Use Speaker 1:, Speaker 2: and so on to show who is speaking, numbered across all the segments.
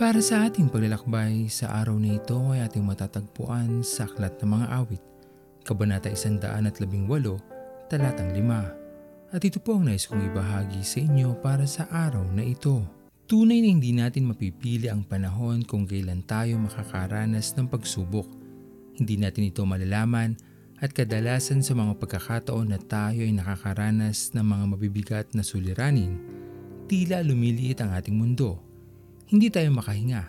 Speaker 1: Para sa ating paglalakbay sa araw na ito ay ating matatagpuan sa Aklat ng Mga Awit, Kabanata 118, Talatang 5. At ito po ang nais kong ibahagi sa inyo para sa araw na ito. Tunay na hindi natin mapipili ang panahon kung kailan tayo makakaranas ng pagsubok. Hindi natin ito malalaman at kadalasan sa mga pagkakataon na tayo ay nakakaranas ng mga mabibigat na suliranin, tila lumiliit ang ating mundo. Hindi tayo makahinga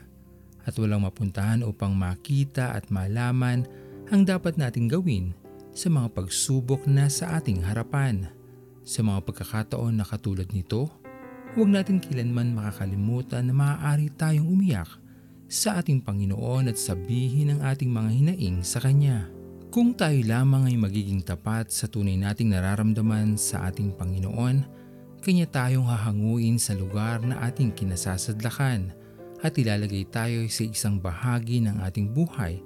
Speaker 1: at walang mapuntahan upang makita at malaman ang dapat nating gawin sa mga pagsubok na sa ating harapan. Sa mga pagkakataon na katulad nito, huwag natin kilanman makakalimutan na maaari tayong umiyak sa ating Panginoon at sabihin ang ating mga hinaing sa Kanya. Kung tayo lamang ay magiging tapat sa tunay nating nararamdaman sa ating Panginoon, kanya tayong hahanguin sa lugar na ating kinasasadlakan at ilalagay tayo sa isang bahagi ng ating buhay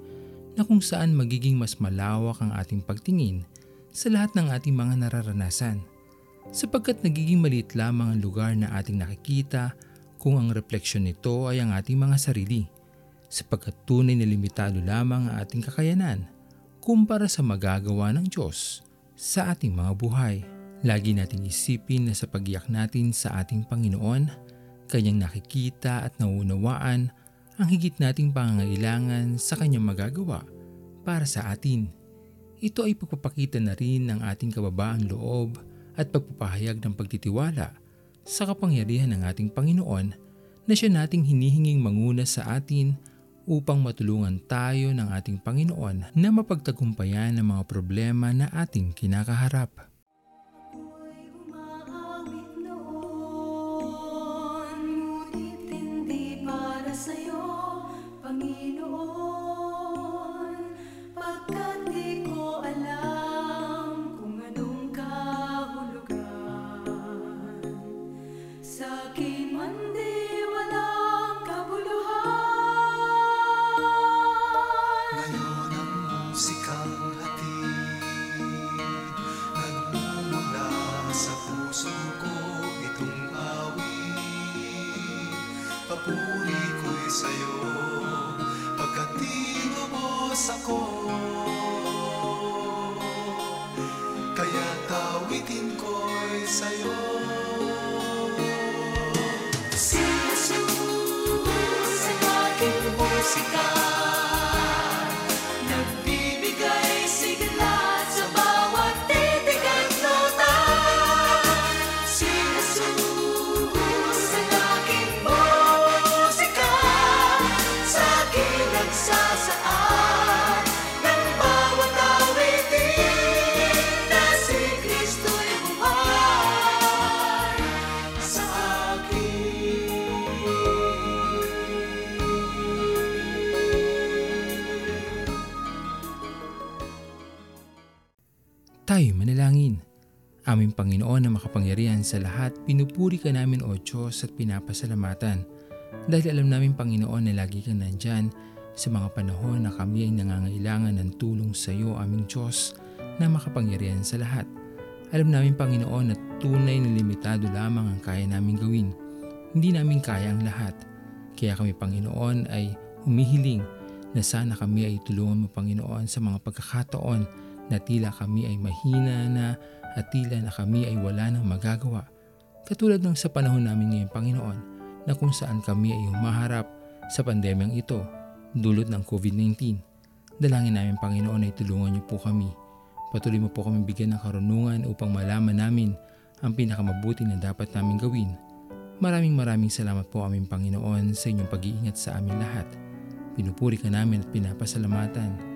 Speaker 1: na kung saan magiging mas malawak ang ating pagtingin sa lahat ng ating mga nararanasan. Sapagkat nagiging maliit lamang ang lugar na ating nakikita kung ang refleksyon nito ay ang ating mga sarili, sapagkat tunay na limitado lamang ang ating kakayanan kumpara sa magagawa ng Diyos sa ating mga buhay. Lagi nating isipin na sa pagiyak natin sa ating Panginoon, kanyang nakikita at nauunawaan ang higit nating pangangailangan sa kanyang magagawa para sa atin. Ito ay pagpapakita na rin ng ating kababaang loob at pagpapahayag ng pagtitiwala sa kapangyarihan ng ating Panginoon na siya nating hinihinging manguna sa atin upang matulungan tayo ng ating Panginoon na mapagtagumpayan ang mga problema na ating kinakaharap.
Speaker 2: Papuri ko'y sa'yo Pagkat tinubos ako Kaya
Speaker 1: Tayo manalangin. Aming Panginoon na makapangyarihan sa lahat, pinupuri ka namin o Diyos at pinapasalamatan. Dahil alam namin Panginoon na lagi kang nandyan sa mga panahon na kami ay nangangailangan ng tulong sa iyo aming Diyos na makapangyarihan sa lahat. Alam namin Panginoon na tunay na limitado lamang ang kaya namin gawin. Hindi namin kaya ang lahat. Kaya kami Panginoon ay humihiling na sana kami ay tulungan mo Panginoon sa mga pagkakataon na tila kami ay mahina na at tila na kami ay wala nang magagawa. Katulad ng sa panahon namin ngayon Panginoon na kung saan kami ay humaharap sa pandemyang ito dulot ng COVID-19. Dalangin namin Panginoon ay tulungan niyo po kami. Patuloy mo po kami bigyan ng karunungan upang malaman namin ang pinakamabuti na dapat namin gawin. Maraming maraming salamat po aming Panginoon sa inyong pag-iingat sa amin lahat. Pinupuri ka namin at pinapasalamatan.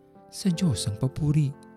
Speaker 1: sa Diyos ang papuri.